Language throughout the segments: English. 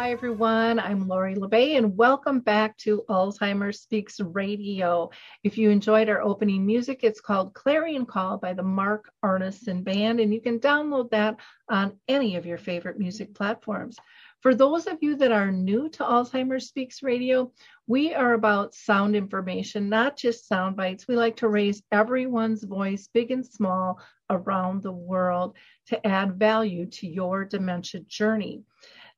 Hi, everyone. I'm Lori La Bey, and welcome back to Alzheimer's Speaks Radio. If you enjoyed our opening music, it's called Clarion Call by the Mark Arneson Band, and you can download that on any of your favorite music platforms. For those of you that are new to Alzheimer's Speaks Radio, we are about sound information, not just sound bites. We like to raise everyone's voice, big and small, around the world to add value to your dementia journey.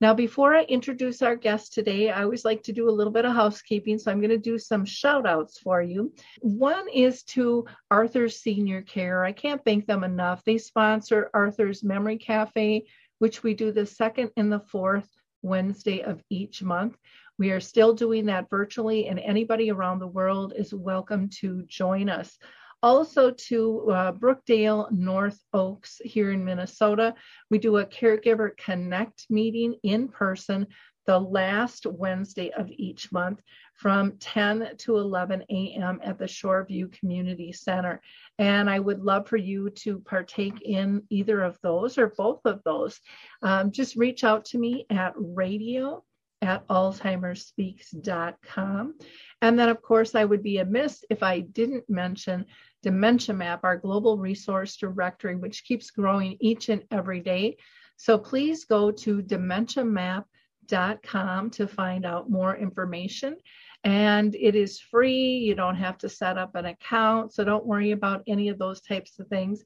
Now, before I introduce our guest today, I always like to do a little bit of housekeeping. So I'm going to do some shout outs for you. One is to Arthur's Senior Care. I can't thank them enough. They sponsor Arthur's Memory Cafe, which we do the second and the fourth Wednesday of each month. We are still doing that virtually, and anybody around the world is welcome to join us also to uh, Brookdale North Oaks here in Minnesota. We do a Caregiver Connect meeting in person the last Wednesday of each month from 10 to 11 a.m. at the Shoreview Community Center. And I would love for you to partake in either of those or both of those. Um, just reach out to me at radio at alzheimersspeaks.com. And then, of course, I would be amiss if I didn't mention Dementia Map, our global resource directory, which keeps growing each and every day. So please go to dementiamap.com to find out more information. And it is free. You don't have to set up an account. So don't worry about any of those types of things.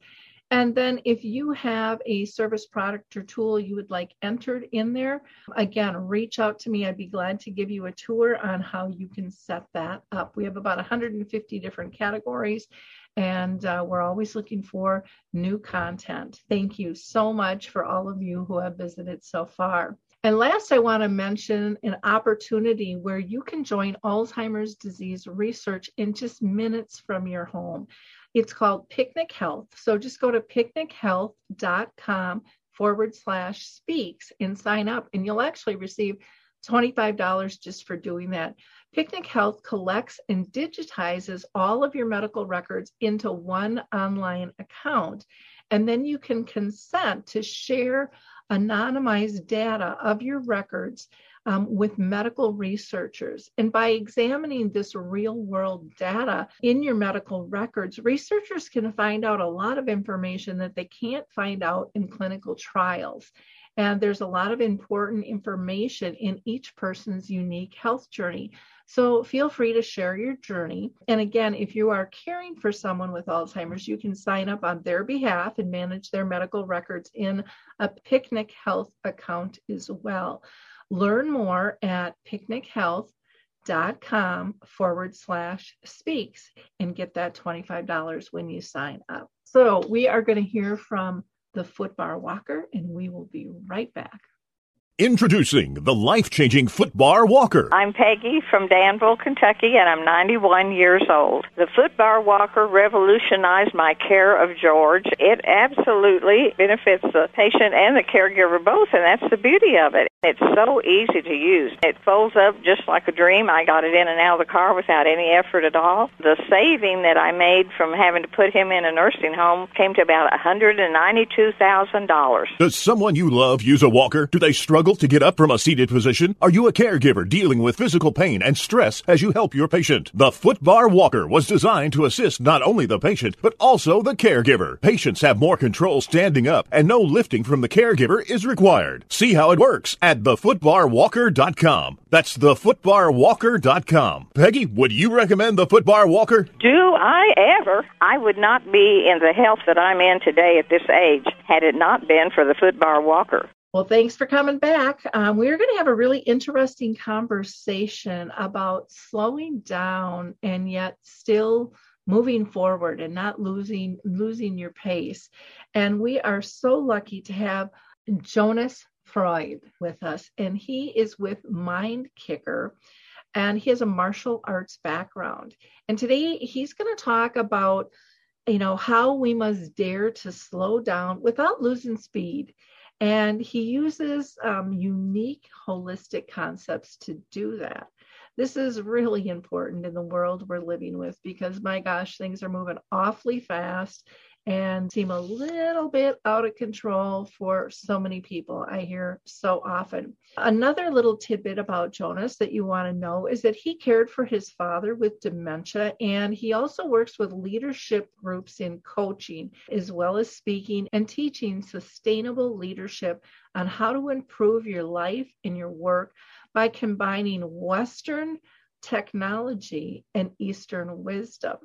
And then if you have a service product or tool you would like entered in there, again, reach out to me. I'd be glad to give you a tour on how you can set that up. We have about 150 different categories and uh, we're always looking for new content. Thank you so much for all of you who have visited so far. And last, I want to mention an opportunity where you can join Alzheimer's disease research in just minutes from your home. It's called Picnic Health. So just go to picnichealth.com forward slash speaks and sign up, and you'll actually receive $25 just for doing that. Picnic Health collects and digitizes all of your medical records into one online account. And then you can consent to share anonymized data of your records um, with medical researchers. And by examining this real world data in your medical records, researchers can find out a lot of information that they can't find out in clinical trials. And there's a lot of important information in each person's unique health journey. So feel free to share your journey. And again, if you are caring for someone with Alzheimer's, you can sign up on their behalf and manage their medical records in a Picnic Health account as well. Learn more at picnichealth.com forward slash speaks and get that $25 when you sign up. So we are going to hear from the footbar walker and we will be right back. Introducing the life changing Footbar Walker. I'm Peggy from Danville, Kentucky, and I'm 91 years old. The Footbar Walker revolutionized my care of George. It absolutely benefits the patient and the caregiver both, and that's the beauty of it. It's so easy to use. It folds up just like a dream. I got it in and out of the car without any effort at all. The saving that I made from having to put him in a nursing home came to about $192,000. Does someone you love use a walker? Do they struggle to get up from a seated position? Are you a caregiver dealing with physical pain and stress as you help your patient? The Footbar Walker was designed to assist not only the patient, but also the caregiver. Patients have more control standing up and no lifting from the caregiver is required. See how it works at thefootbarwalker.com. That's thefootbarwalker.com. Peggy, would you recommend the Footbar Walker? Do I ever? I would not be in the health that I'm in today at this age had it not been for the Footbar Walker. Well, thanks for coming back. Um, we're going to have a really interesting conversation about slowing down and yet still moving forward and not losing losing your pace. And we are so lucky to have Jonas Fröjd with us, and he is with Mindkicker and he has a martial arts background. And today he's going to talk about you know how we must dare to slow down without losing speed and he uses um, unique holistic concepts to do that this is really important in the world we're living with because my gosh things are moving awfully fast and seem a little bit out of control for so many people. I hear so often. Another little tidbit about Jonas that you want to know is that he cared for his father with dementia, and he also works with leadership groups in coaching, as well as speaking and teaching sustainable leadership on how to improve your life and your work by combining Western technology and Eastern wisdom.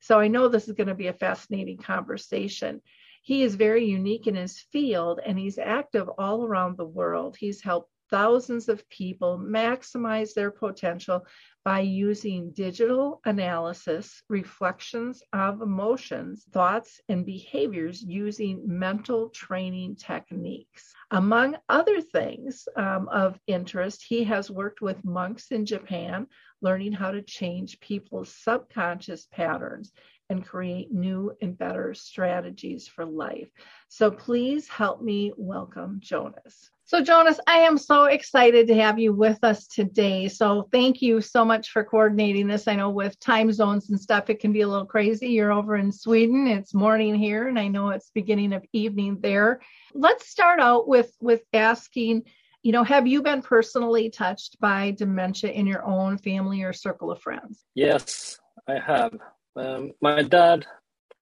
So I know this is going to be a fascinating conversation. He is very unique in his field and he's active all around the world. He's helped thousands of people maximize their potential by using digital analysis, reflections of emotions, thoughts, and behaviors using mental training techniques. Among other things um, of interest, he has worked with monks in Japan, learning how to change people's subconscious patterns and create new and better strategies for life. So please help me welcome Jonas. So, Jonas, I am so excited to have you with us today. So, thank you so much for coordinating this. I know with time zones and stuff, it can be a little crazy. You're over in Sweden, it's morning here, and I know it's beginning of evening there. Let's start out with with asking, you know, have you been personally touched by dementia in your own family or circle of friends? Yes, I have. Um, my dad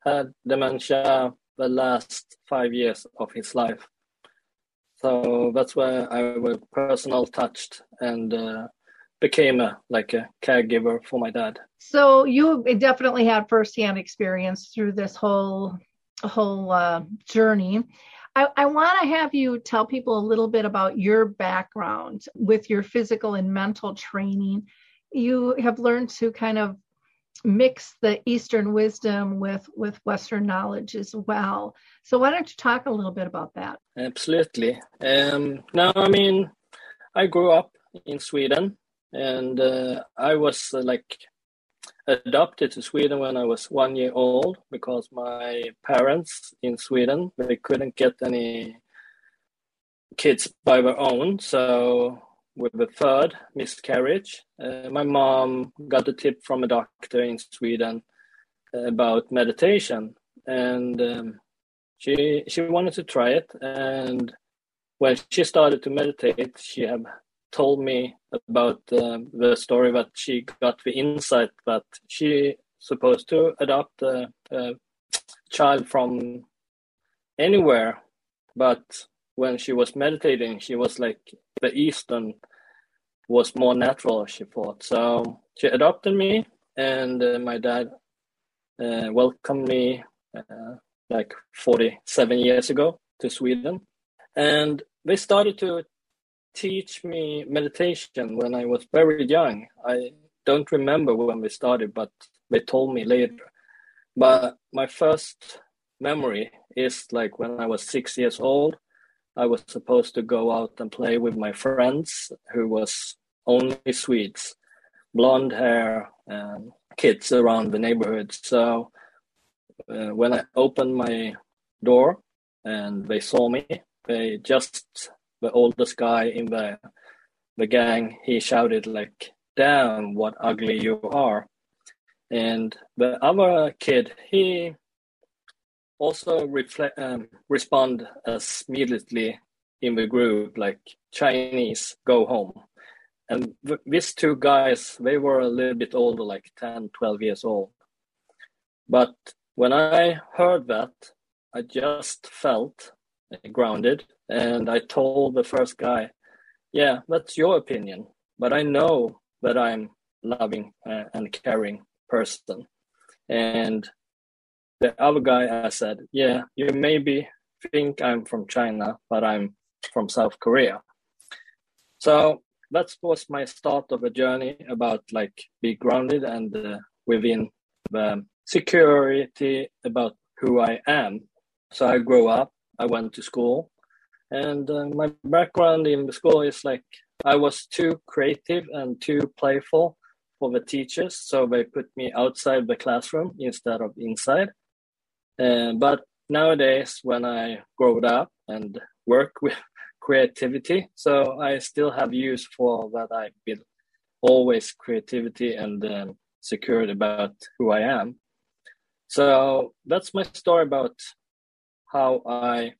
had dementia the last five years of his life so that's where I was personal touched and uh, became a like a caregiver for my dad. So you definitely had firsthand experience through this whole whole uh, journey. I, I want to have you tell people a little bit about your background with your physical and mental training. You have learned to kind of mix the Eastern wisdom with with Western knowledge as well. So why don't you talk a little bit about that? Absolutely. Um, now, I mean, I grew up in Sweden, and uh, I was uh, like adopted to Sweden when I was one year old because my parents in Sweden they couldn't get any kids by their own, so with the third miscarriage. Uh, my mom got a tip from a doctor in Sweden about meditation, and um, she she wanted to try it. And when she started to meditate, she had told me about uh, the story that she got the insight that she supposed to adopt a, a child from anywhere, but when she was meditating, she was like the Eastern was more natural, she thought. So she adopted me, and uh, my dad uh, welcomed me uh, like 47 years ago to Sweden. And they started to teach me meditation when I was very young. I don't remember when we started, but they told me later. But my first memory is like when I was six years old. I was supposed to go out and play with my friends who was only Swedes, blonde hair, and kids around the neighborhood. So uh, when I opened my door and they saw me, they just the oldest guy in the the gang he shouted like, "Damn, what ugly you are!" And the other kid he also reflect um, respond as immediately in the group like Chinese go home. And th- these two guys they were a little bit older like 10 12 years old. But when i heard that i just felt grounded and i told the first guy yeah that's your opinion but i know that i'm loving uh, and caring person and the other guy i said yeah you maybe think i'm from china but i'm from south korea so that was my start of a journey about like be grounded and uh, within the security about who I am. So I grew up, I went to school, and uh, my background in the school is like I was too creative and too playful for the teachers, so they put me outside the classroom instead of inside. Uh, but nowadays, when I growed up and work with creativity, so I still have use for that. I build always creativity and um, security about who I am. So that's my story about how I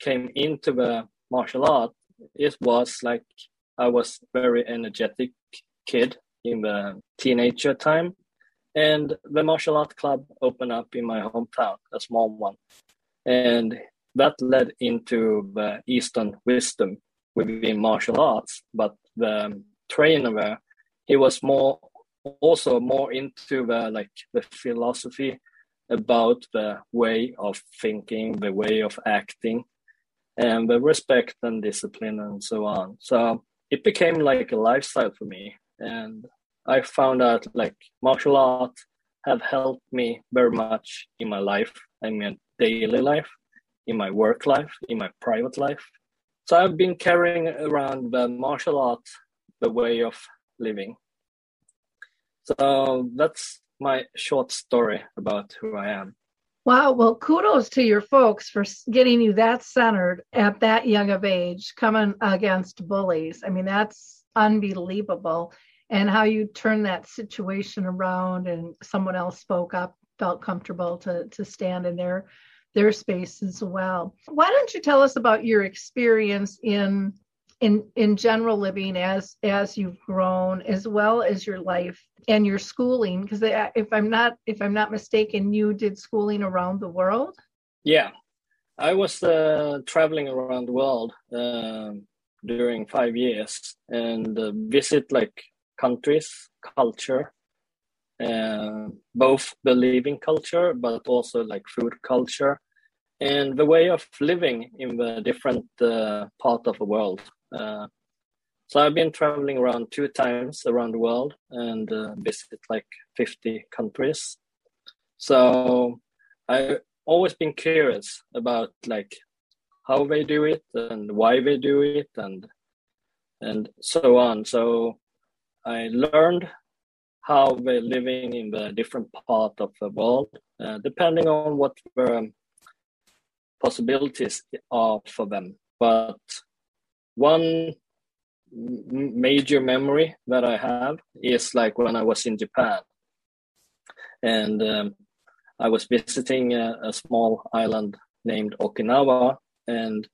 came into the martial art. It was like I was very energetic kid in the teenager time, and the martial art club opened up in my hometown, a small one, and that led into the Eastern wisdom within martial arts. But the trainer he was more also more into the like the philosophy about the way of thinking, the way of acting, and the respect and discipline and so on. So it became like a lifestyle for me. And I found out like martial art have helped me very much in my life, I mean daily life, in my work life, in my private life. So I've been carrying around the martial art, the way of living. So that's my short story about who I am. Wow. Well, kudos to your folks for getting you that centered at that young of age, coming against bullies. I mean, that's unbelievable. And how you turned that situation around and someone else spoke up, felt comfortable to, to stand in their their space as well. Why don't you tell us about your experience in in in general living as as you've grown as well as your life and your schooling because if i'm not if i'm not mistaken you did schooling around the world? Yeah. I was uh, traveling around the world uh, during five years and uh, visit like countries culture uh, both the living culture but also like food culture and the way of living in the different uh, part of the world uh, so I've been traveling around two times around the world and uh, like 50 countries. So I've always been curious about like how they do it and why they do it and and so on. So I learned how they're living in the different part of the world, uh, depending on what the possibilities are for them. But one major memory that I have is like when I was in Japan, and um, I was visiting a, a, small island named Okinawa, and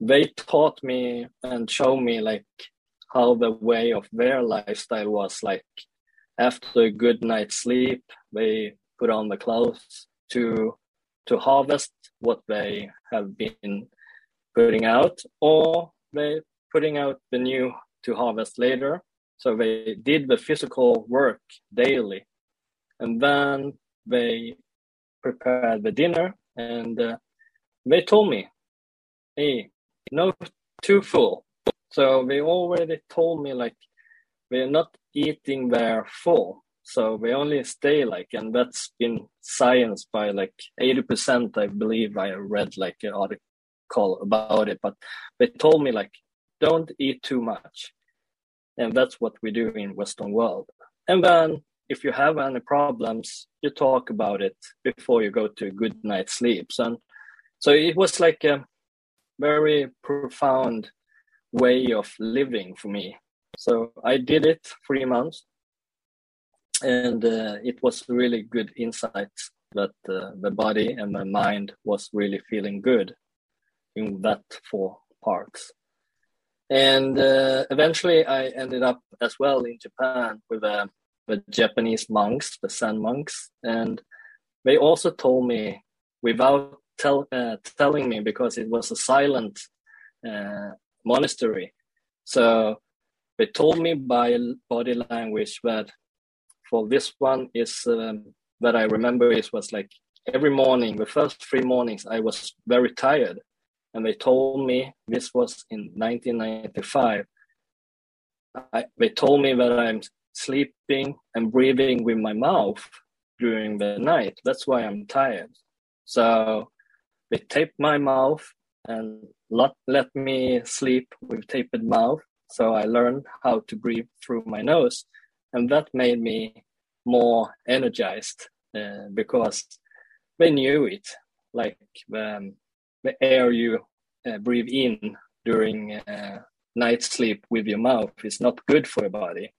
they taught me and showed me like how the way of their lifestyle was like. After a good night's sleep, they put on the clothes to to harvest what they have been putting out, or they putting out the new to harvest later. So they did the physical work daily, and then they prepared the dinner, and uh, they told me, "Hey, no too full." So they already told me like they're not eating their full, so they only stay like, and that's been science by like eighty percent. I believe I read like an article call about it, but they told me like, don't eat too much. And that's what we do in Western world. And then if you have any problems, you talk about it before you go to a good night's sleep. And so it was like a very profound way of living for me. So I did it three months, and uh, it was really good insight that uh, the body and the mind was really feeling good in that four parts. And uh, eventually, I ended up as well in Japan with uh, the Japanese monks, the Zen monks, and they also told me without tell, uh, telling me because it was a silent uh, monastery. So they told me by body language that for this one is um, that I remember it was like every morning, the first three mornings, I was very tired and they told me this was in 1995. I, they told me that I'm sleeping and breathing with my mouth during the night. That's why I'm tired. So they taped my mouth and let, let me sleep with taped mouth. So I learned how to breathe through my nose. And that made me more energized uh, because they knew it. Like um, the air you uh, breathe in during uh, night sleep with your mouth is not good for your body.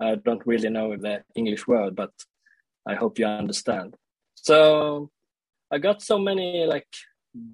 I don't really know the English word, but I hope you understand. So I got so many like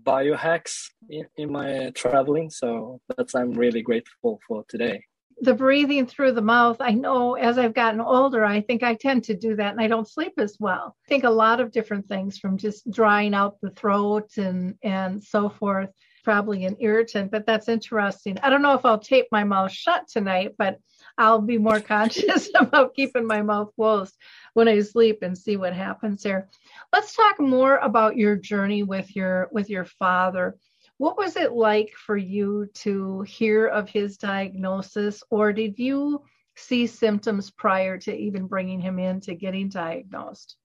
biohacks in, in my traveling, so that's I'm really grateful for today. The breathing through the mouth, I know as I've gotten older, I think I tend to do that and I don't sleep as well. I think a lot of different things from just drying out the throat and and so forth probably an irritant, but that's interesting. I don't know if I'll tape my mouth shut tonight, but I'll be more conscious about keeping my mouth closed when I sleep and see what happens there. Let's talk more about your journey with your with your father. What was it like for you to hear of his diagnosis or did you see symptoms prior to even bringing him in to getting diagnosed?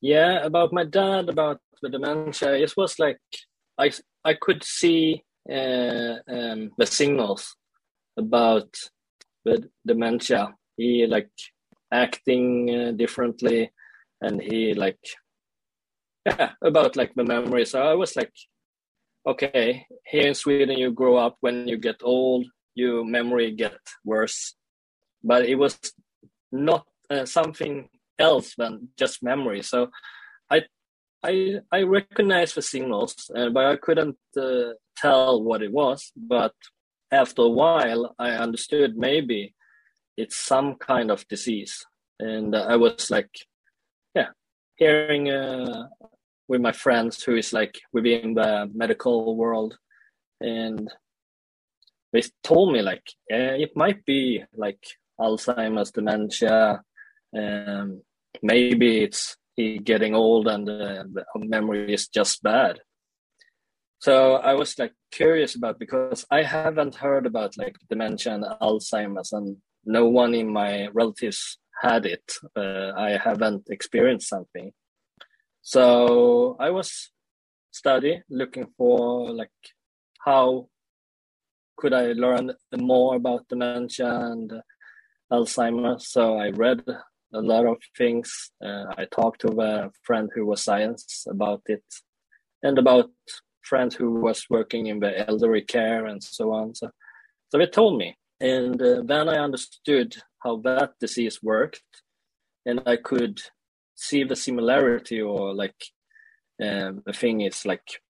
Yeah, about my dad about the dementia, it was like I I could see uh, um, the signals about the dementia. He like acting uh, differently, and he like yeah about like the memory. So I was like, okay, here in Sweden, you grow up when you get old, your memory get worse, but it was not uh, something else than just memory. So I I I recognized the signals, uh, but I couldn't uh, tell what it was. But after a while, I understood maybe it's some kind of disease, and I was like, yeah, hearing uh, with my friends who is like within the medical world, and they told me like it might be like Alzheimer's, dementia, um, maybe it's getting old and uh, the memory is just bad. So I was like curious about because I haven't heard about like dementia and Alzheimer's, and no one in my relatives had it. Uh, I haven't experienced something. So I was study looking for like how could I learn more about dementia and Alzheimer's. So I read a lot of things. Uh, I talked to a friend who was science about it, and about friends who was working in the elderly care and so on. So, so they told me, and uh, then I understood how that disease worked, and I could see the similarity or like uh, the thing is like,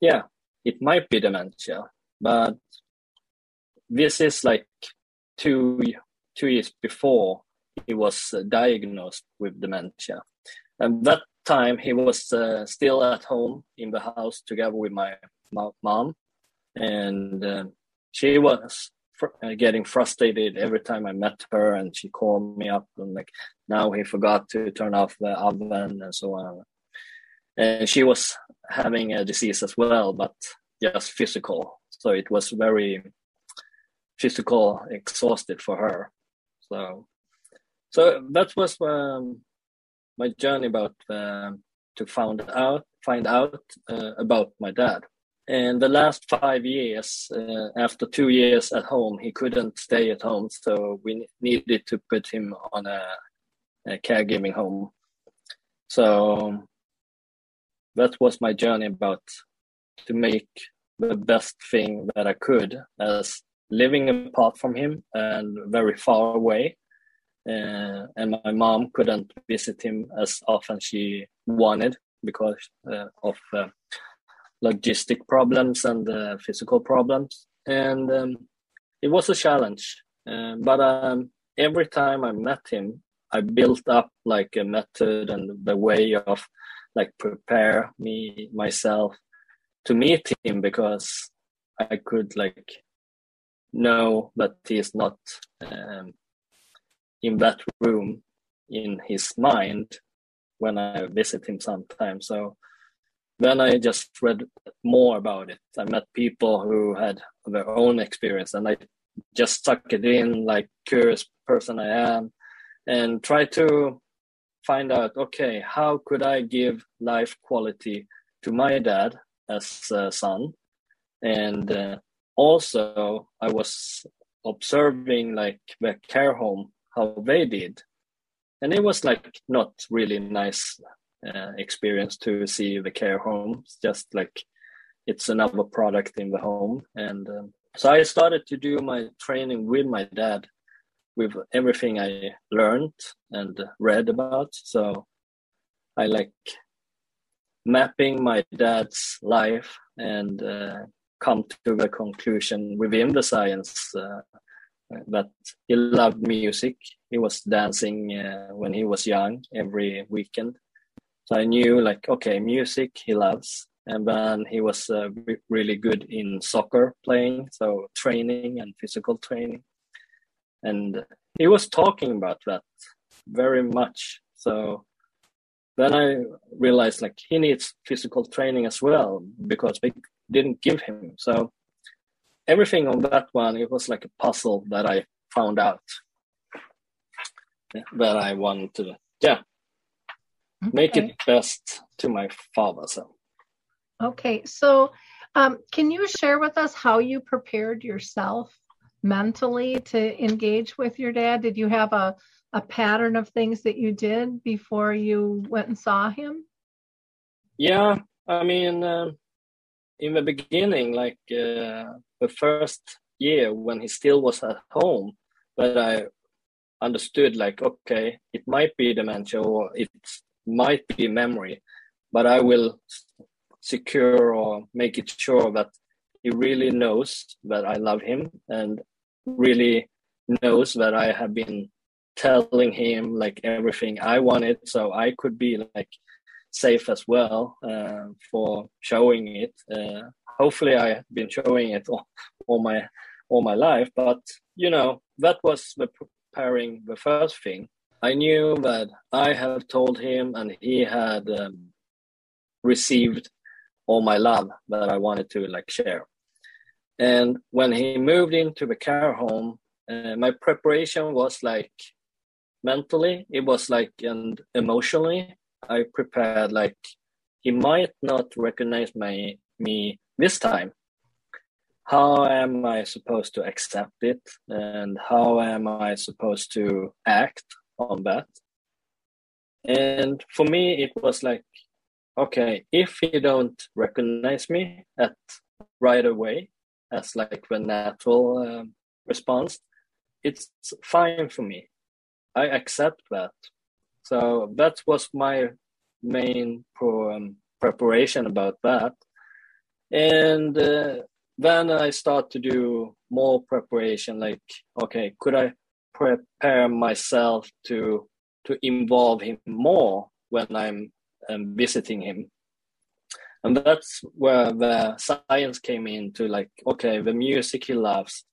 yeah, it might be dementia, but this is like two two years before he was uh, diagnosed with dementia. And that time he was uh, still at home in the house together with my mom, and uh, she was fr- uh, getting frustrated every time I met her, and she called me up and like, now he forgot to turn off the oven and so on. And she was having a disease as well, but just physical. So it was very physical, exhausted for her. So so that was um, my journey about uh, to find out find out uh, about my dad. And the last five years, uh, after two years at home, he couldn't stay at home, so we needed to put him on a, a caregiving home. So that was my journey about to make the best thing that I could as living apart from him and very far away uh, and my mom couldn't visit him as often she wanted because uh, of uh, logistic problems and uh, physical problems and um, it was a challenge uh, but um, every time i met him i built up like a method and the way of like prepare me myself to meet him because i could like know that he is not um, in that room in his mind when I visit him sometimes. So then I just read more about it. I met people who had their own experience and I just stuck it in like curious person I am and try to find out okay how could i give life quality to my dad as a son and uh, also i was observing like the care home how they did and it was like not really nice uh, experience to see the care home just like it's another product in the home and um, so i started to do my training with my dad with everything i learned and read about so i like mapping my dad's life and uh, come to the conclusion within the science uh, that he loved music. He was dancing uh, when he was young every weekend. So I knew like, okay, music he loves. And then he was uh, really good in soccer playing, so training and physical training. And he was talking about that very much. So then I realized like he needs physical training as well because they didn't give him. So everything on that one, it was like a puzzle that I found out that I wanted to, yeah, okay. make it best to my father. So, okay, so um, can you share with us how you prepared yourself mentally to engage with your dad? Did you have a a pattern of things that you did before you went and saw him? Yeah, I mean, uh, in the beginning, like uh, the first year when he still was at home, but I understood like, okay, it might be dementia or it might be memory, but I will secure or make it sure that he really knows that I love him and really knows that I have been telling him like everything I wanted so I could be like safe as well uh, for showing it. Uh, hopefully, I have been showing it all, all, my all my life, but you know that was the preparing the first thing. I knew that I have told him, and he had um, received all my love that I wanted to like share. And when he moved into the care home, uh, my preparation was like mentally, it was like and emotionally, I prepared like he might not recognize my me this time. How am I supposed to accept it, and how am I supposed to act that? And for me, it was like, okay, if you don't recognize me at right away as like the natural um, response, it's fine for me. I accept that so that was my main pro, um, preparation about that. And uh, then I start to do more preparation, like, okay, could I prepare myself to to involve him more when I'm um, visiting him? And that's where the science came into like, okay, the music he loves.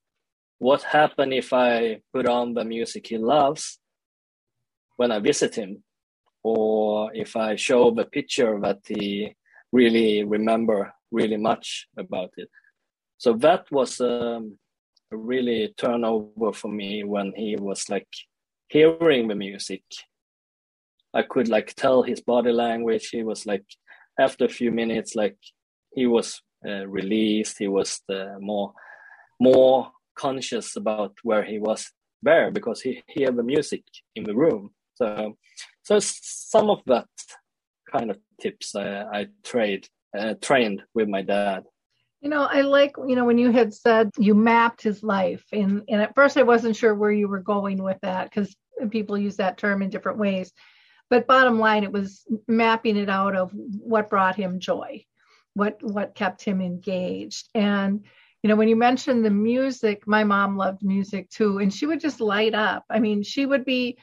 What happen if I put on the music he loves when I visit him, or if I show the picture that he really remember really much about it. So that was um, really turnover for me when he was like hearing the music. I could like tell his body language. He was like after a few minutes, like he was uh, released. He was the more more conscious about where he was there because he hear the music in the room. So, so some of that kind of tips I, I trade uh, trained with my dad. You know, I like you know when you had said you mapped his life, and and at first I wasn't sure where you were going with that because people use that term in different ways. But bottom line, it was mapping it out of what brought him joy, what what kept him engaged, and you know when you mentioned the music, my mom loved music too, and she would just light up. I mean, she would be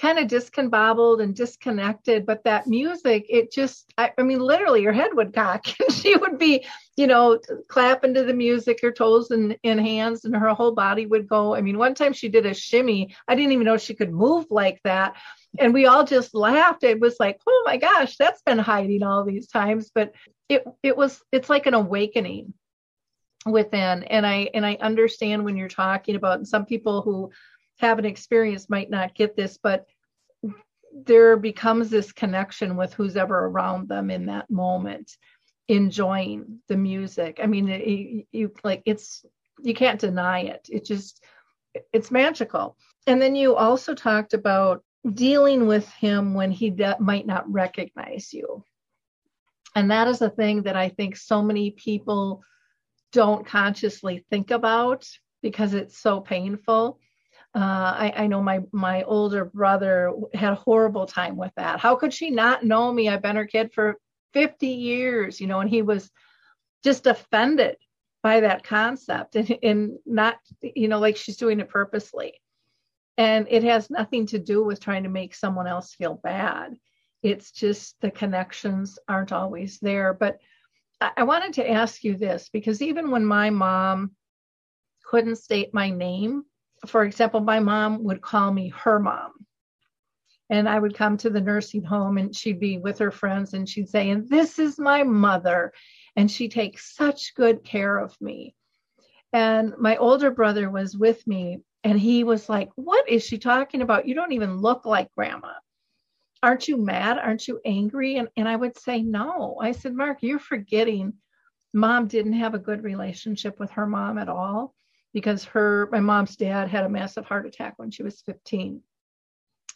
kind of discombobbled and disconnected but that music it just I, I, mean literally your head would cock. And she would be you know clapping to the music her toes and, and hands and her whole body would go. I mean one time she did a shimmy. I didn't even know she could move like that. And we all just laughed. It was like oh my gosh that's been hiding all these times. But it it was it's like an awakening within. And i and i understand when you're talking about some people who have an experience might not get this, but there becomes this connection with who's ever around them in that moment enjoying the music. I mean you, you like it's you can't deny it. It just it's magical. And then you also talked about dealing with him when he de- might not recognize you. And that is a thing that i think so many people don't consciously think about because it's so painful uh, I, I, know my my older brother had a horrible time with that. How could she not know me? I've been her kid for 50 years, you know, and he was just offended by that concept and, and not, you know, like she's doing it purposely. And it has nothing to do with trying to make someone else feel bad. It's just the connections aren't always there. But I, I wanted to ask you this because even when my mom couldn't state my name, for example, my mom would call me her mom. And I would come to the nursing home and she'd be with her friends and she'd say, And this is my mother. And she takes such good care of me. And my older brother was with me and he was like, What is she talking about? You don't even look like grandma. Aren't you mad? Aren't you angry? And, and I would say, No. I said, Mark, you're forgetting mom didn't have a good relationship with her mom at all because her my mom's dad had a massive heart attack when she was 15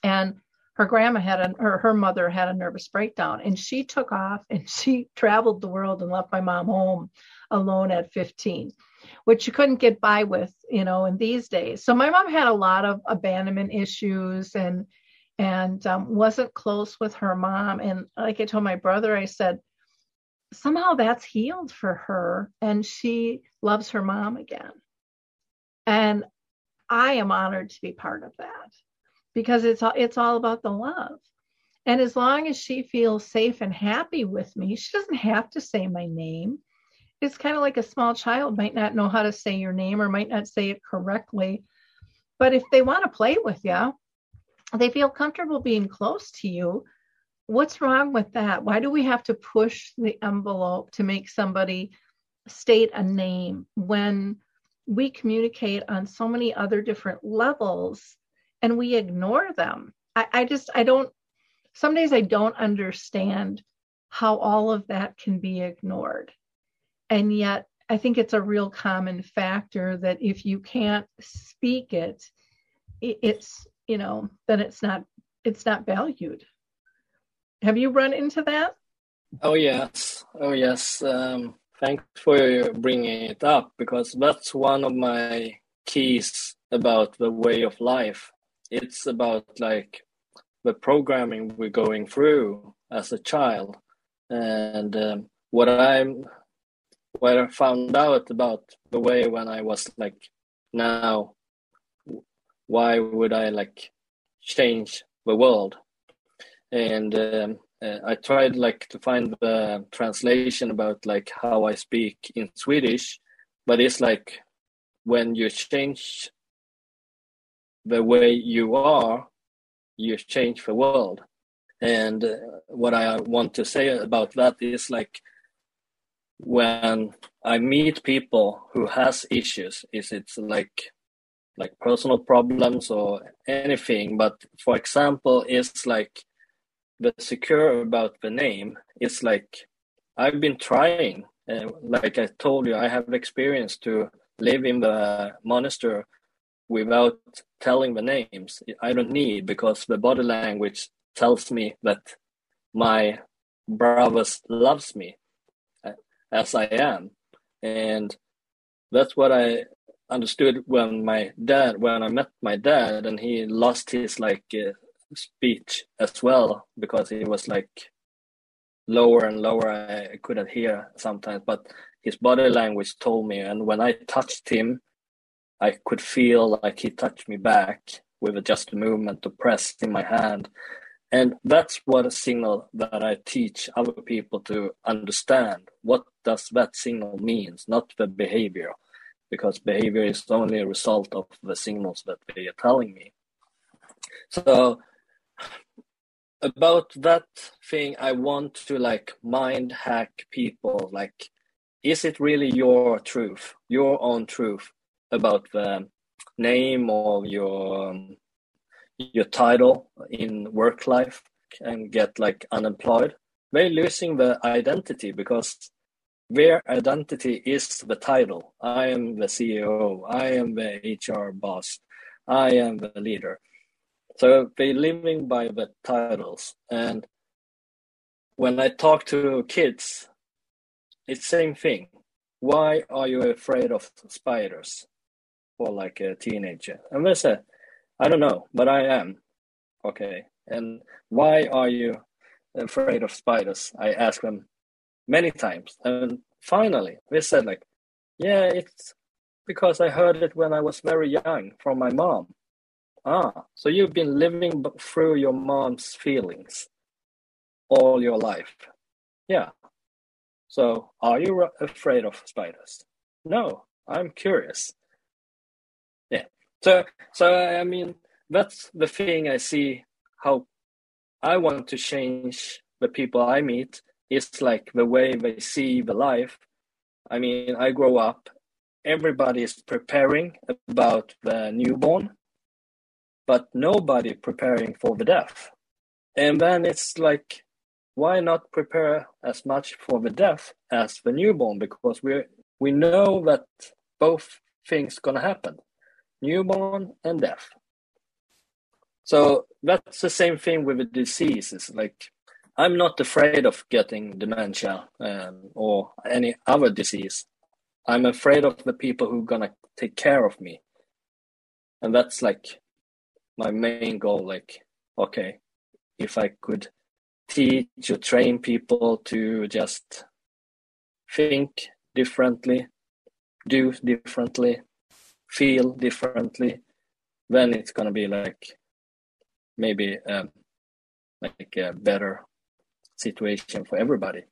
and her grandma had a her, her mother had a nervous breakdown and she took off and she traveled the world and left my mom home alone at 15 which you couldn't get by with you know in these days. So my mom had a lot of abandonment issues and and um, wasn't close with her mom. And like i told my brother i said somehow that's healed for her and she loves her mom again and I am honored to be part of that because it's all, it's all about the love. And as long as she feels safe and happy with me, she doesn't have to say my name. It's kind of like a small child might not know how to say your name or might not say it correctly. But if they want to play with you, they feel comfortable being close to you. What's wrong with that? Why do we have to push the envelope to make somebody state a name when we communicate on so many other different levels and we ignore them. I, I just, I don't, some days I don't understand how all of that can be ignored. And yet, I think it's a real common factor that if you can't speak it, it's, you know, then it's not, it's not valued. Have you run into that? Oh, yes. Oh, yes. Um, Thanks for bringing it up because that's one of my keys about the way of life. It's about like the programming we're going through as a child, and um, what I'm what I found out about the way when I was like now, why would I like change the world? And um, uh, I tried like to find the translation about like how I speak in Swedish, but it's like when you change the way you are, you change the world. And uh, what I want to say about that is like when I meet people who has issues, is it's like like personal problems or anything, but for example, it's like the secure about the name is like I've been trying. and like I told you, I have experience to live in the monastery without telling the names. I don't need because the body language tells me that my brothers loves me as I am, and that's what I understood when my dad when I met my dad and he lost his like uh, speech as well because he was like lower and lower. I couldn't hear sometimes, but his body language told me. And when I touched him, I could feel like he touched me back with just a movement to press in my hand. And that's what a signal that I teach other people to understand. What does that signal means, not the behavior, because behavior is only a result of the signals that they are telling me. So about that thing i want to like mind hack people like is it really your truth your own truth about the name of your um, your title in work life and get like unemployed. They're losing the identity because their identity is the title. I am the CEO. I am the HR boss. I am the leader. So they're living by the titles. And when I talk to kids, it's same thing. Why are you afraid of spiders? For like a teenager. And they say, I don't know, but I am. Okay. And why are you afraid of spiders? I ask them many times. And finally, they said like, yeah, it's because I heard it when I was very young from my mom. Ah, so you've been living through your mom's feelings all your life. Yeah. So are you afraid of spiders? No, I'm curious. Yeah. So, so I mean, that's the thing I see how I want to change the people I meet is like the way they see the life. I mean, I grow up, everybody is preparing about the newborn but nobody preparing for the death. And then it's like, why not prepare as much for the death as the newborn? Because we we know that both things gonna happen, newborn and death. So that's the same thing with the diseases. Like, I'm not afraid of getting dementia um, or any other disease. I'm afraid of the people who are gonna take care of me, and that's like my main goal like okay if i could teach or train people to just think differently do differently feel differently then it's going to be like maybe um, like a better situation for everybody.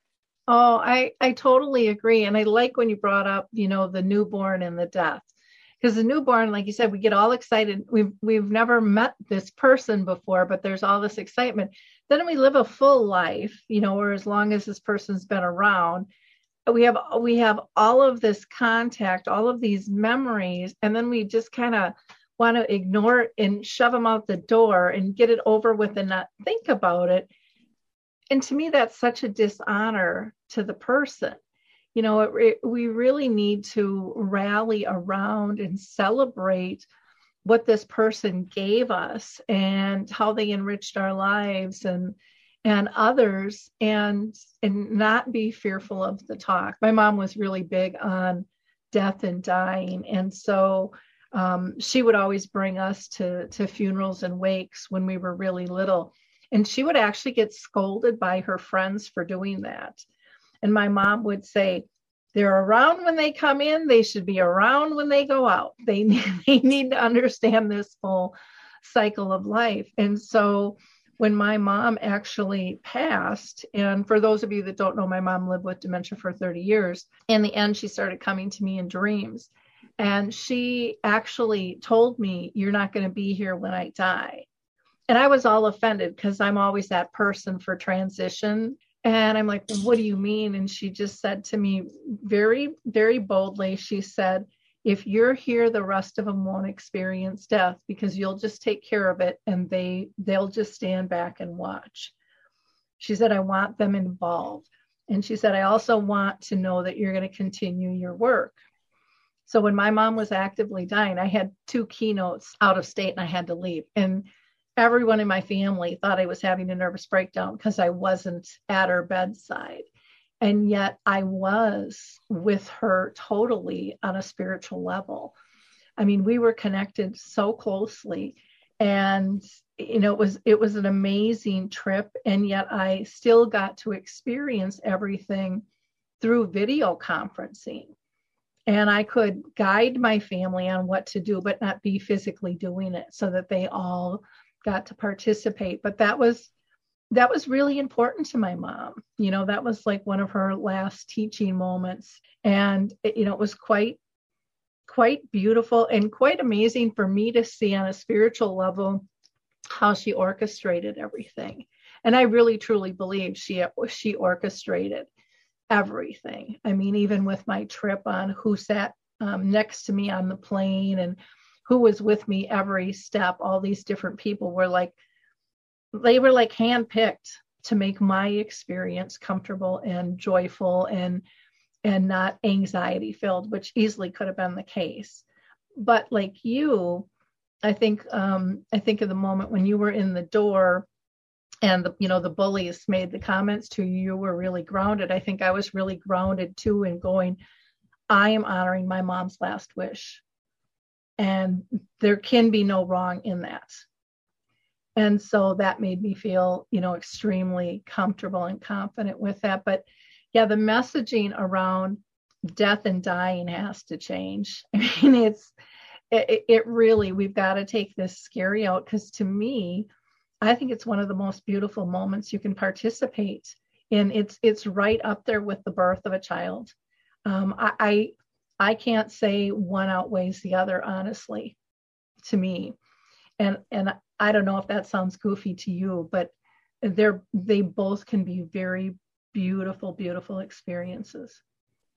Oh i i totally agree. And i like when you brought up you know the newborn and the death because the newborn like you said we get all excited. We've we've never met this person before but there's all this excitement. Then we live a full life you know or as long as this person's been around. We have we have all of this contact all of these memories and then we just kind of want to ignore it and shove them out the door and get it over with and not think about it. And to me that's such a dishonor to the person you know, it, it, we really need to rally around and celebrate what this person gave us and how they enriched our lives and and others and and not be fearful of the talk. My mom was really big on death and dying. And so um, she would always bring us to to funerals and wakes when we were really little. And she would actually get scolded by her friends for doing that and my mom would say, they're around when they come in, they should be around when they go out. They, they need to understand this full cycle of life. And so when my mom actually passed, and for those of you that don't know, my mom lived with dementia for 30 years. In the end, she started coming to me in dreams. And she actually told me, You're not going to be here when I die. And I was all offended because I'm always that person for transition. And I'm like, what do you mean? And she just said to me very, very boldly, she said, if you're here, the rest of them won't experience death because you'll just take care of it and they they'll just stand back and watch. She said, I want them involved. And she said, I also want to know that you're going to continue your work. So when my mom was actively dying, I had two keynotes out of state and I had to leave. And everyone in my family thought I was having a nervous breakdown because I wasn't at her bedside. And yet I was with her totally on a spiritual level. I mean, we were connected so closely and you know it was it was an amazing trip and yet I still got to experience everything through video conferencing. And I could guide my family on what to do, but not be physically doing it so that they all got to participate but that was that was really important to my mom. You know that was like one of her last teaching moments. And it, you know it was quite quite beautiful and quite amazing for me to see on a spiritual level how she orchestrated everything. And i really truly believe she she orchestrated everything. I mean even with my trip on who sat um, next to me on the plane and who was with me every step all these different people were like they were like handpicked to make my experience comfortable and joyful and and not anxiety filled which easily could have been the case. But like you i think um i think of the moment when you were in the door and the you know the bullies made the comments to you you were really grounded. I think i was really grounded too in going i am honoring my mom's last wish and there can be no wrong in that. And so that made me feel you know extremely comfortable and confident with that. But yeah the messaging around death and dying has to change. I mean it's it, it really we've got to take this scary out because to me i think it's one of the most beautiful moments you can participate in. It's it's right up there with the birth of a child. Um, I, I i can't say one outweighs the other honestly to me and and I don't know if that sounds goofy to you, but they're they both can be very beautiful, beautiful experiences.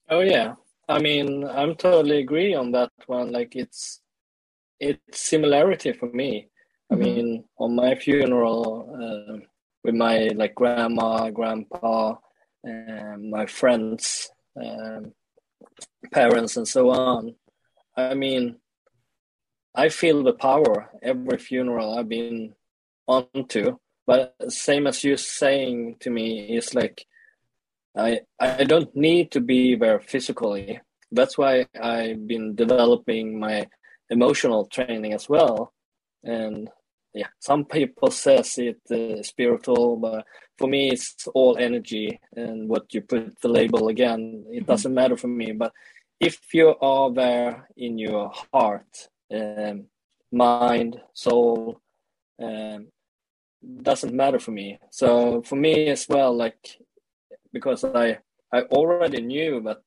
Oh yeah, I mean I'm totally agree on that one. Like it's it's similarity for me. I mm-hmm. mean on my funeral uh, with my like grandma, grandpa, and my friends, um, parents, and so on. I mean I feel the power every funeral I've been onto. But same as you saying to me is like I I don't need to be there physically. That's why I've been developing my emotional training as well. And yeah, some people says it uh, spiritual, but for me it's all energy and what you put the label again. It mm-hmm. doesn't matter for me. But if you are there in your heart um, mind, soul, um, doesn't matter for me. So for me as well, like because I I already knew that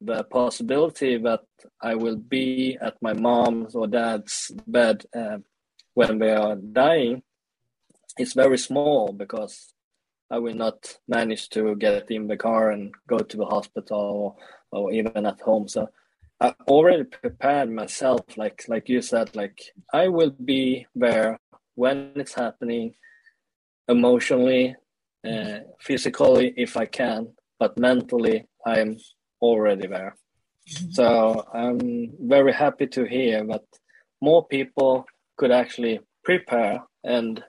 the possibility that I will be at my mom's or dad's bed uh, when they are dying is very small because I will not manage to get in the car and go to the hospital or, or even at home. So I already prepared myself, like like you said, like I will be there when it's happening, emotionally, uh, physically if I can, but mentally I'm already there. Mm-hmm. So I'm very happy to hear that more people could actually prepare and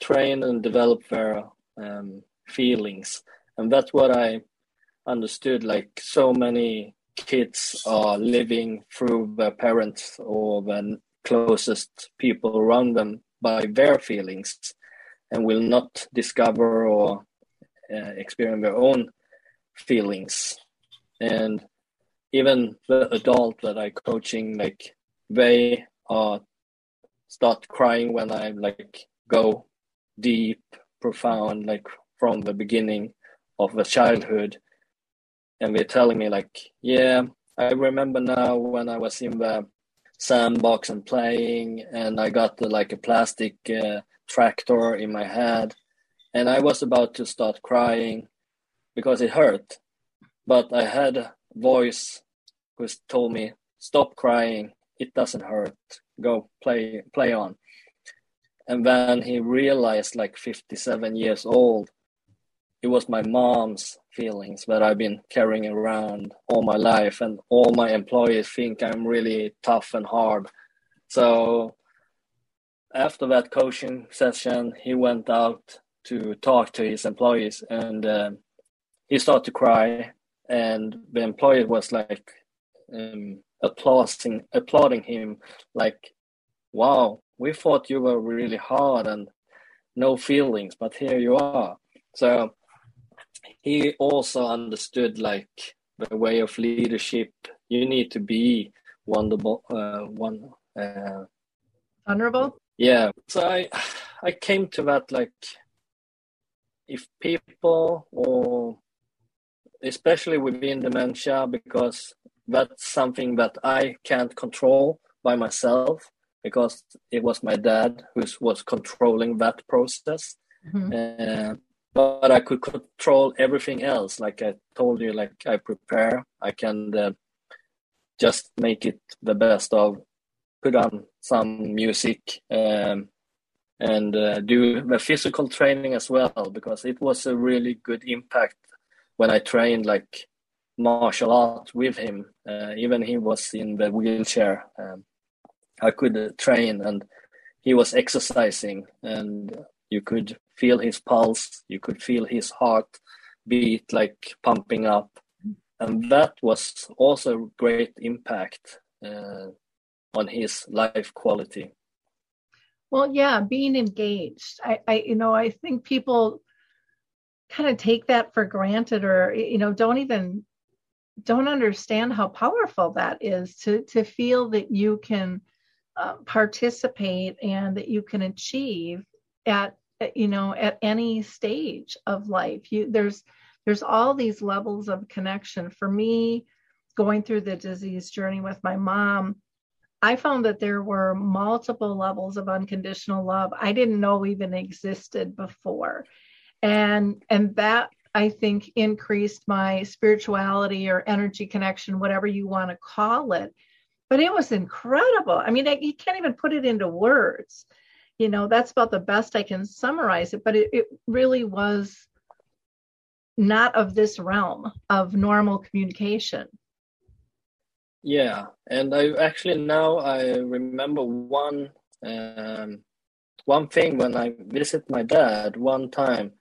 train and develop their um, feelings, and that's what I understood. Like so many kids are living through their parents or the closest people around them by their feelings and will not discover or uh, experience their own feelings and even the adult that i coaching like they are start crying when i like go deep profound like from the beginning of the childhood and they're telling me like, yeah, I remember now when I was in the sandbox and playing, and I got the, like a plastic uh, tractor in my head, and I was about to start crying because it hurt, but I had a voice who told me, "Stop crying. It doesn't hurt. Go play, play on." And then he realized, like 57 years old, it was my mom's feelings that I've been carrying around all my life, and all my employees think I'm really tough and hard. So after that coaching session, he went out to talk to his employees, and uh, he started to cry. And the employee was like um, applauding, applauding him, like, "Wow, we thought you were really hard and no feelings, but here you are." So he also understood like the way of leadership. You need to be wonderful, uh, one uh, vulnerable. Yeah, so I I came to that like if people or especially within dementia because that's something that I can't control by myself because it was my dad who was controlling that process. Mm-hmm. Uh, but I could control everything else. Like I told you, like I prepare, I can uh, just make it the best of put on some music um, and uh, do the physical training as well because it was a really good impact when I trained like martial art with him. Uh, even he was in the wheelchair. Um, I could train and he was exercising and you could feel his pulse. You could feel his heart beat like pumping up. And that was also great impact uh, on his life quality. Well, yeah, being engaged. I, I, you know, I think people kind of take that for granted, or you know, don't even don't understand how powerful that is to to feel that you can uh, participate and that you can achieve at you know at any stage of life. You there's there's all these levels of connection. For me, going through the disease journey with my mom, I found that there were multiple levels of unconditional love I didn't know even existed before. And and that I think increased my spirituality or energy connection, whatever you want to call it. But it was incredible. I mean, I, you can't even put it into words. You know, that's about the best I can summarize it. But it, it really was not of this realm of normal communication. Yeah, and I actually now I remember one um, one thing when I visit my dad one time.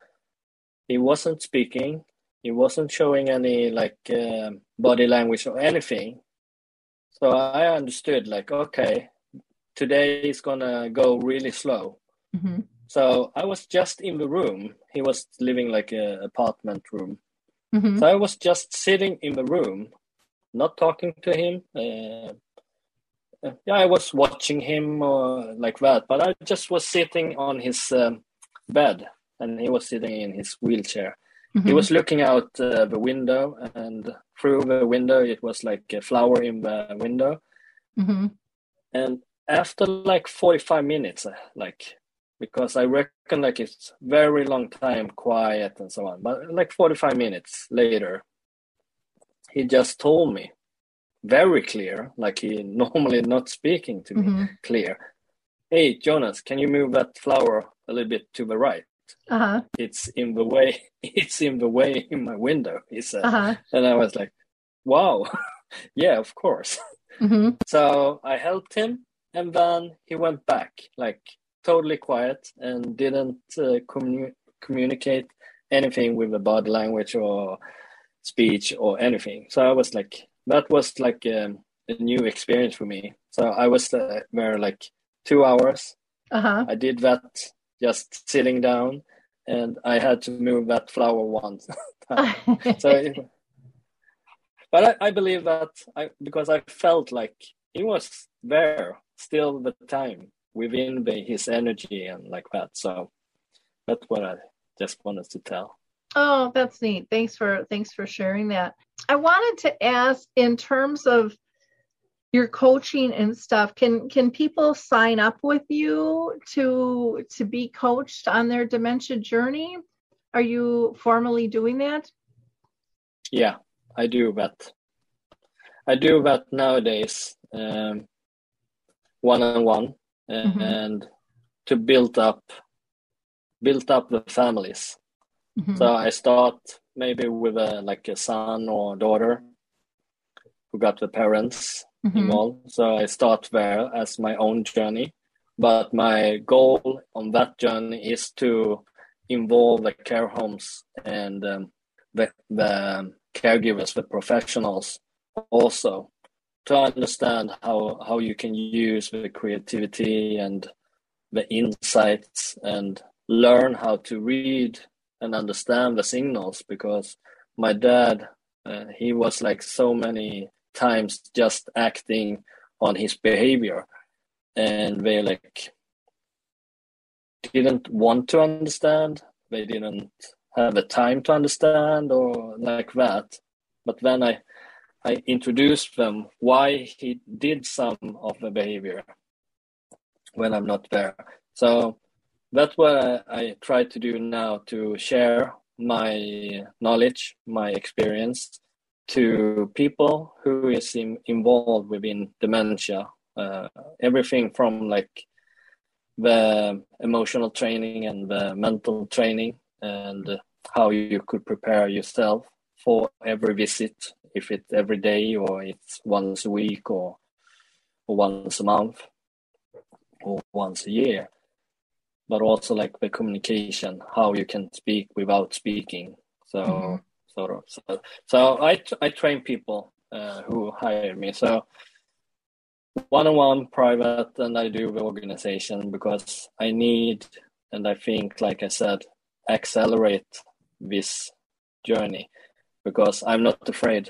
He wasn't speaking. He wasn't showing any like uh, body language or anything. So I understood like okay, today is gonna go really slow. Mm-hmm. So I was just in the room. He was living like a apartment room. Mm-hmm. So I was just sitting in the room not talking to him. Uh, yeah, I was watching him uh, like that, but I just was sitting on his um, bed, and he was sitting in his wheelchair. Mm-hmm. He was looking out uh, the window, and through the window, it was like a flower in the window. Mm-hmm. And after like forty-five minutes, uh, like because I reckon like it's very long time quiet and so on, but like forty-five minutes later, he just told me very clear, like he normally not speaking to me mm-hmm. clear. Hey, Jonas, can you move that flower a little bit to the right? Uh-huh. It's in the way. It's in the way in my window. He said, uh-huh. and I was like, "Wow, yeah, of course." Mm-hmm. So I helped him, and then he went back, like totally quiet, and didn't uh, commu- communicate anything with the body language or speech or anything. So I was like, that was like um, a new experience for me. So I was uh, there like two hours. Uh-huh. I did that just sitting down, and I had to move that flower once. so, but I, I believe that I because I felt like he was there still the time within the, his energy and like that. So that's what I just wanted to tell. Oh, that's neat. Thanks for thanks for sharing that. I wanted to ask in terms of your coaching and stuff can can people sign up with you to to be coached on their dementia journey are you formally doing that yeah i do that i do that nowadays um, one-on-one mm-hmm. and to build up build up the families Mm-hmm. So I start maybe with a like a son or daughter who got the parents mm-hmm. involved. So I start there as my own journey. But my goal on that journey is to involve the care homes and um, the, the caregivers, the professionals also to understand how, how you can use the creativity and the insights and learn how to read and understand the signals because my dad uh, he was like so many times just acting on his behavior. And they like didn't want to understand. They didn't have the time to understand or like that. But then i i introduced them why he did some of the behavior when i'm not there. So that's what I, try to do now to share my knowledge, my experience to people who is in, involved within dementia uh, everything from like the emotional training and the mental training and how you could prepare yourself for every visit if it's every day or it's once a week or, or once a month or once a year but also like the communication how you can speak without speaking so mm-hmm. Sort of. So, so i i train people uh, who hire me. So one-on-one private and i do the organization because i need and i think like i said accelerate this journey because i'm not afraid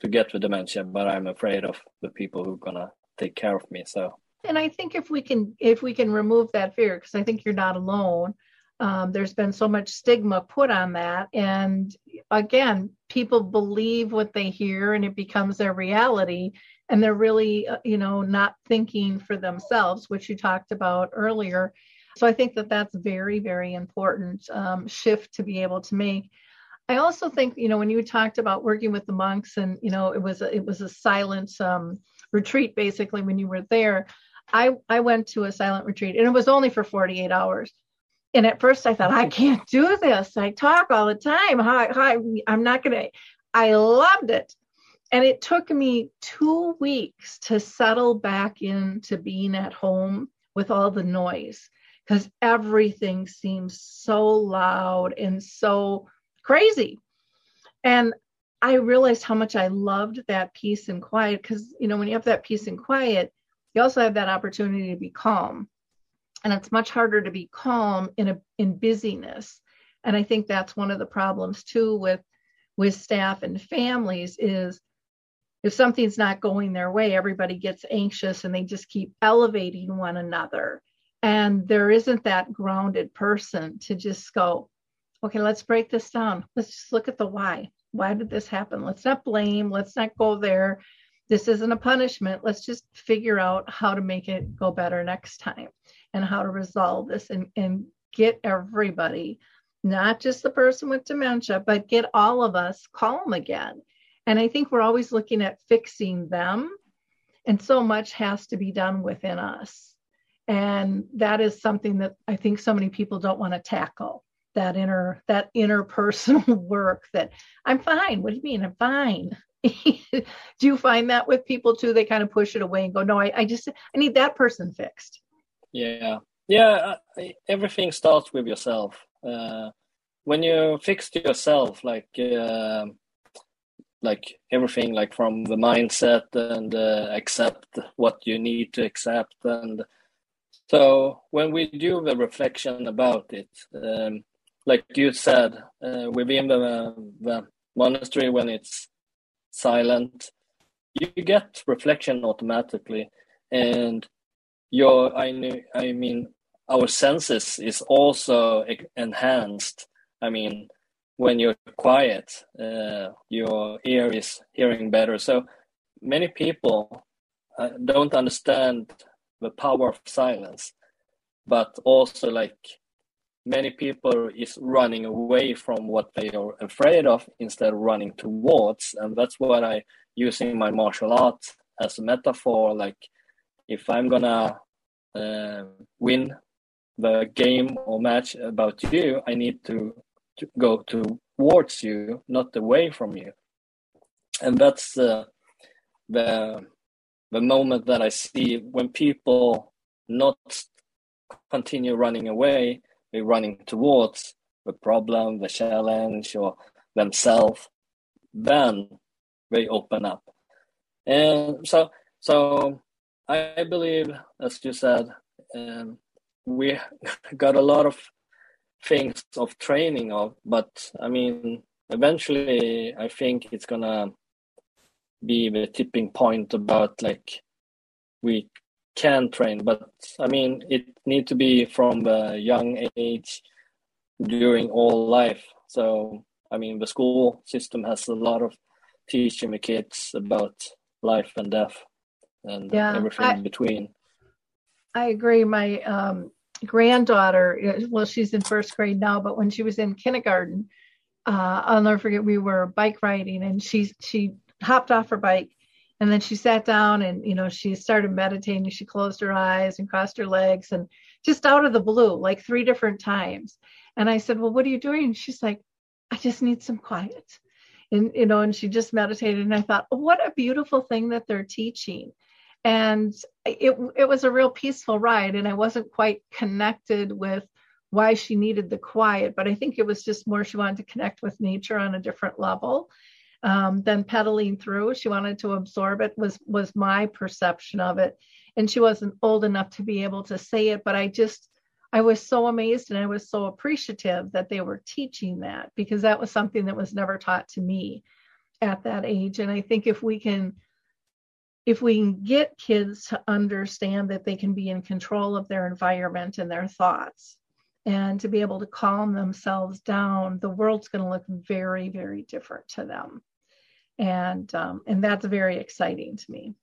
to get the dementia but i'm afraid of the people who are gonna take care of me so. And i think if we can if we can remove that fear because i think you're not alone um, there's been so much stigma put on that. And again people believe what they hear and it becomes their reality. And they're really uh, you know not thinking for themselves which you talked about earlier. So i think that that's very very important um, shift to be able to make. I also think you know when you talked about working with the monks and you know it was a, it was a silent um, retreat basically when you were there i i went to a silent retreat and it was only for 48 hours and at first I thought, I can't do this. I talk all the time. Hi, hi, I'm not going to. I loved it. And it took me two weeks to settle back into being at home with all the noise because everything seems so loud and so crazy. And I realized how much I loved that peace and quiet because, you know, when you have that peace and quiet, you also have that opportunity to be calm and it's much harder to be calm in a in busyness. And i think that's one of the problems too with with staff and families is if something's not going their way everybody gets anxious and they just keep elevating one another. And there isn't that grounded person to just go okay let's break this down. Let's just look at the why. Why did this happen? Let's not blame. Let's not go there. This isn't a punishment. Let's just figure out how to make it go better next time and how to resolve this and, and get everybody, not just the person with dementia, but get all of us calm again. And I think we're always looking at fixing them. And so much has to be done within us. And that is something that I think so many people don't want to tackle that inner that interpersonal work that I'm fine. What do you mean? I'm fine. do you find that with people too? They kind of push it away and go, no, I, I just I need that person fixed. Yeah, yeah. Everything starts with yourself. Uh, when you fix yourself, like uh, like everything, like from the mindset and uh, accept what you need to accept, and so when we do the reflection about it, um, like you said, uh, within the, the monastery when it's silent, you get reflection automatically, and your I I mean our senses is also enhanced. I mean when you're quiet, uh, your ear is hearing better. So many people uh, don't understand the power of silence, but also like many people is running away from what they are afraid of instead of running towards, and that's what I using my martial art as a metaphor. Like if I'm gonna uh, win the game or match about you, I need to, to go towards you, not away from you. And that's uh, the the moment that I see when people not continue running away, they're running towards the problem, the challenge, or themselves. Then they open up, and so so I believe, as you said, um, we got a lot of things of training of, but I mean, eventually, I think it's gonna be the tipping point about like we can train, but I mean, it need to be from the young age during all life. So, I mean, the school system has a lot of teaching the kids about life and death and yeah, everything I, in between. I agree. My um, granddaughter, well, she's in first grade now, but when she was in kindergarten, uh, I'll never forget. We were bike riding, and she she hopped off her bike And then she sat down and, you know, she started meditating. She closed her eyes and crossed her legs and just out of the blue, like three different times. And I said, Well, what are you doing? she's like, I just need some quiet. And, you know, and she just meditated. And I thought, oh, what a beautiful thing that they're teaching. And it, it was a real peaceful ride. And I wasn't quite connected with why she needed the quiet, but I think it was just more she wanted to connect with nature on a different level um, than pedaling through. She wanted to absorb it was was my perception of it, and she wasn't old enough to be able to say it. But I just I was so amazed and I was so appreciative that they were teaching that because that was something that was never taught to me at that age. And I think if we can if we can get kids to understand that they can be in control of their environment and their thoughts and to be able to calm themselves down, the world's going to look very, very different to them and um, and that's very exciting to me.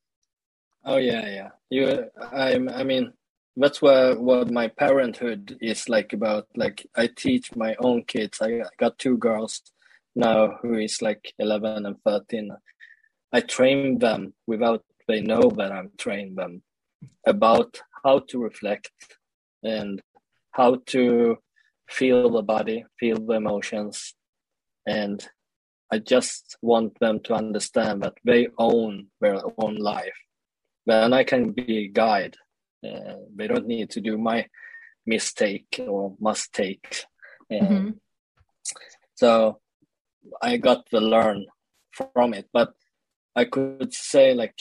Oh yeah, yeah. You, I, I mean, that's what what my parenthood is like about. Like I teach my own kids. I got two girls now who is like eleven and thirteen. I train them without they know that I'm training them about how to reflect and how to feel the body, feel the emotions, and I just want them to understand that they own their own life. Then I can be a guide. Uh, they don't need to do my mistake or mistake. Uh, mm-hmm. So I got to learn from it. But I could say, like,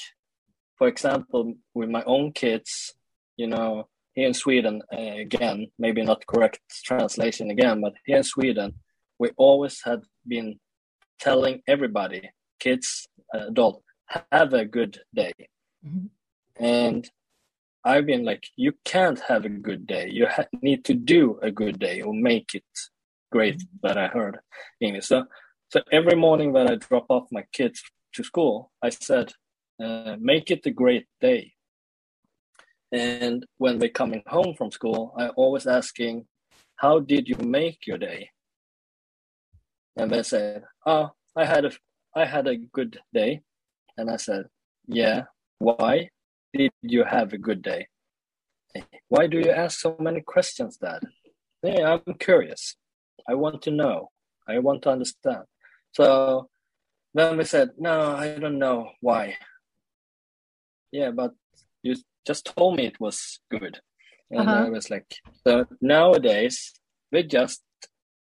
for example, with my own kids, you know, here in Sweden, uh, again, maybe not correct translation again, but here in Sweden, we always had been telling everybody, kids, adult, have a good day. Mm-hmm. And I've been like, you can't have a good day. You ha- need to do a good day or make it great. Mm-hmm. That I heard English. So, so every morning that I drop off my kids to school, I said, uh, make it a great day. And when they're coming home from school, I always asking, how did you make your day? And they said, "Oh, I had a I had a good day." And I said, "Yeah, why did you have a good day? Why do you ask so many questions, Dad?" Yeah, I'm curious. I want to know. I want to understand. So then we said, "No, I don't know why." Yeah, but you just told me it was good, and uh-huh. I was like, "So nowadays we're just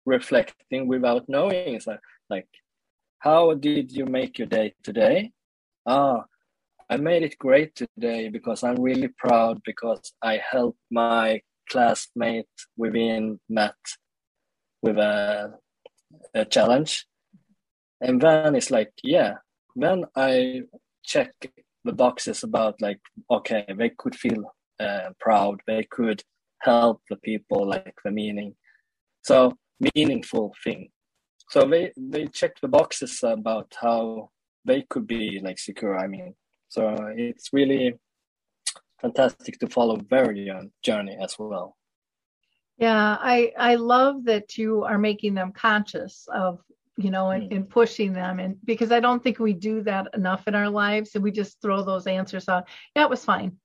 reflecting without knowing. It's like, like, how did you make your day today? Ah, I made it great today because I'm really proud because I helped my classmate within math with a, a challenge. And then it's like, yeah, then I check the boxes about like, okay, they could feel uh, proud, they could help the people, like the meaning. So meaningful thing. So they they check the boxes about how they could be like secure. I mean, so it's really fantastic to follow their journey as well. Yeah, I I love that you are making them conscious of you know and, mm. and pushing them and because I don't think we do that enough in our lives and we just throw those answers out. Yeah, it was fine.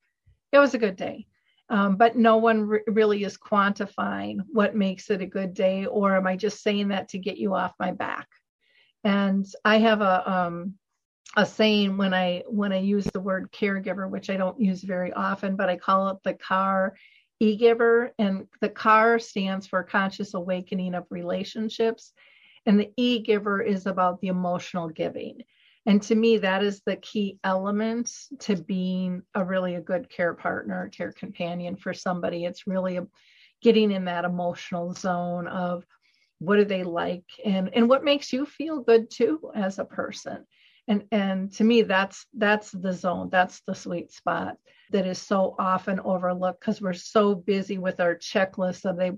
It was a good day um, but no one re- really is quantifying what makes it a good day or am i just saying that to get you off my back and i have a um, a saying when i when i use the word caregiver which i don't use very often but i call it the car e-giver and the car stands for conscious awakening of relationships and the e-giver is about the emotional giving. And to me that is the key element to being a really a good care partner care companion for somebody. It's really getting in that emotional zone of what do they like and and what makes you feel good too as a person. And and to me that's that's the zone that's the sweet spot that is so often overlooked because we're so busy with our checklist of they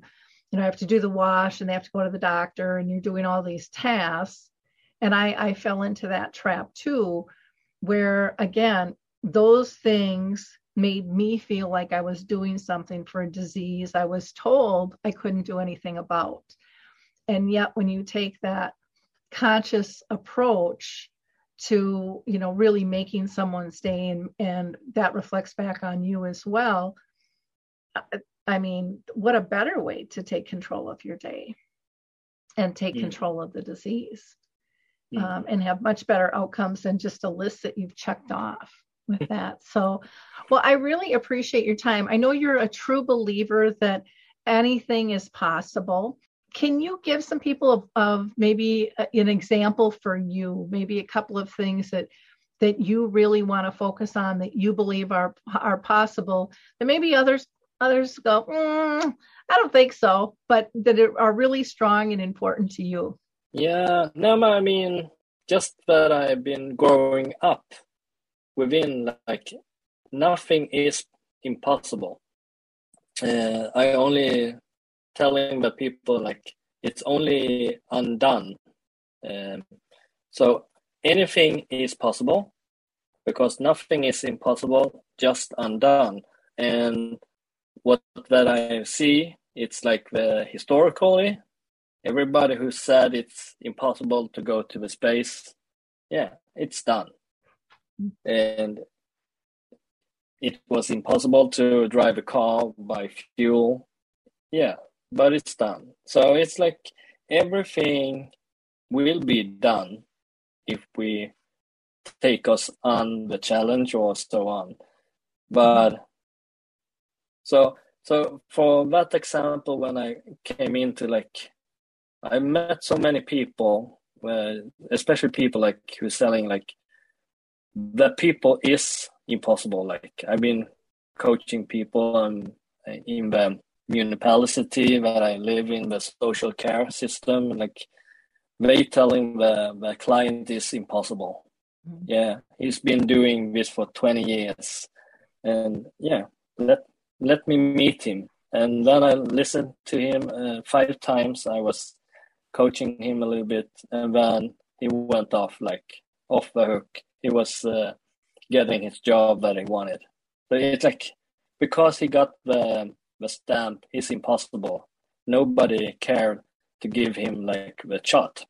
you know have to do the wash and they have to go to the doctor and you're doing all these tasks and I, I fell into that trap too, where again, those things made me feel like I was doing something for a disease I was told I couldn't do anything about. And yet, when you take that conscious approach, to you know really making someone's day and and that reflects back on you as well i mean what a better way to take control of your day and take mm. control of the disease mm. um, and have much better outcomes than just a list that you've checked off with that so well i really appreciate your time i know you're a true believer that anything is possible can you give some people of, of maybe an example for you maybe a couple of things that that you really want to focus on that you believe are are possible that maybe others others go mm, i don't think so but that are really strong and important to you yeah no i mean just that i've been growing up within like nothing is impossible uh, i only telling the people like it's only undone. Um, so anything is possible because nothing is impossible, just undone. And what that I see, it's like the historically, everybody who said it's impossible to go to the space, yeah, it's done. And it was impossible to drive a car by fuel. Yeah, but it's done. So it's like everything will be done if we take us on the challenge or so on. But so so for that example, when I came into like, I met so many people, uh, especially people like who's selling like, the people is impossible. Like I've been coaching people um, in the municipality that I live in, the social care system, like they telling the, the client is impossible. Mm-hmm. Yeah, he's been doing this for 20 years. And yeah, let, let me meet him. And then I listened to him uh, five times. I was coaching him a little bit, and then he went off like off the hook. He was uh, getting his job that he wanted. But it's like because he got the the stamp is impossible. Nobody cared to give him like the shot.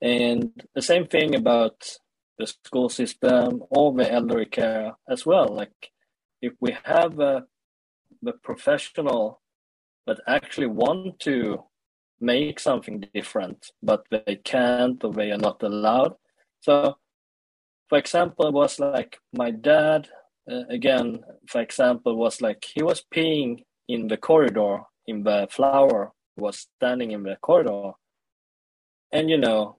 And the same thing about the school system or the elderly care as well. Like if we have uh, the professional that actually want to make something different, but they can't or they are not allowed. So, for example, it was like my dad, uh, again, for example, was like he was peeing in the corridor in the flower was standing in the corridor and you know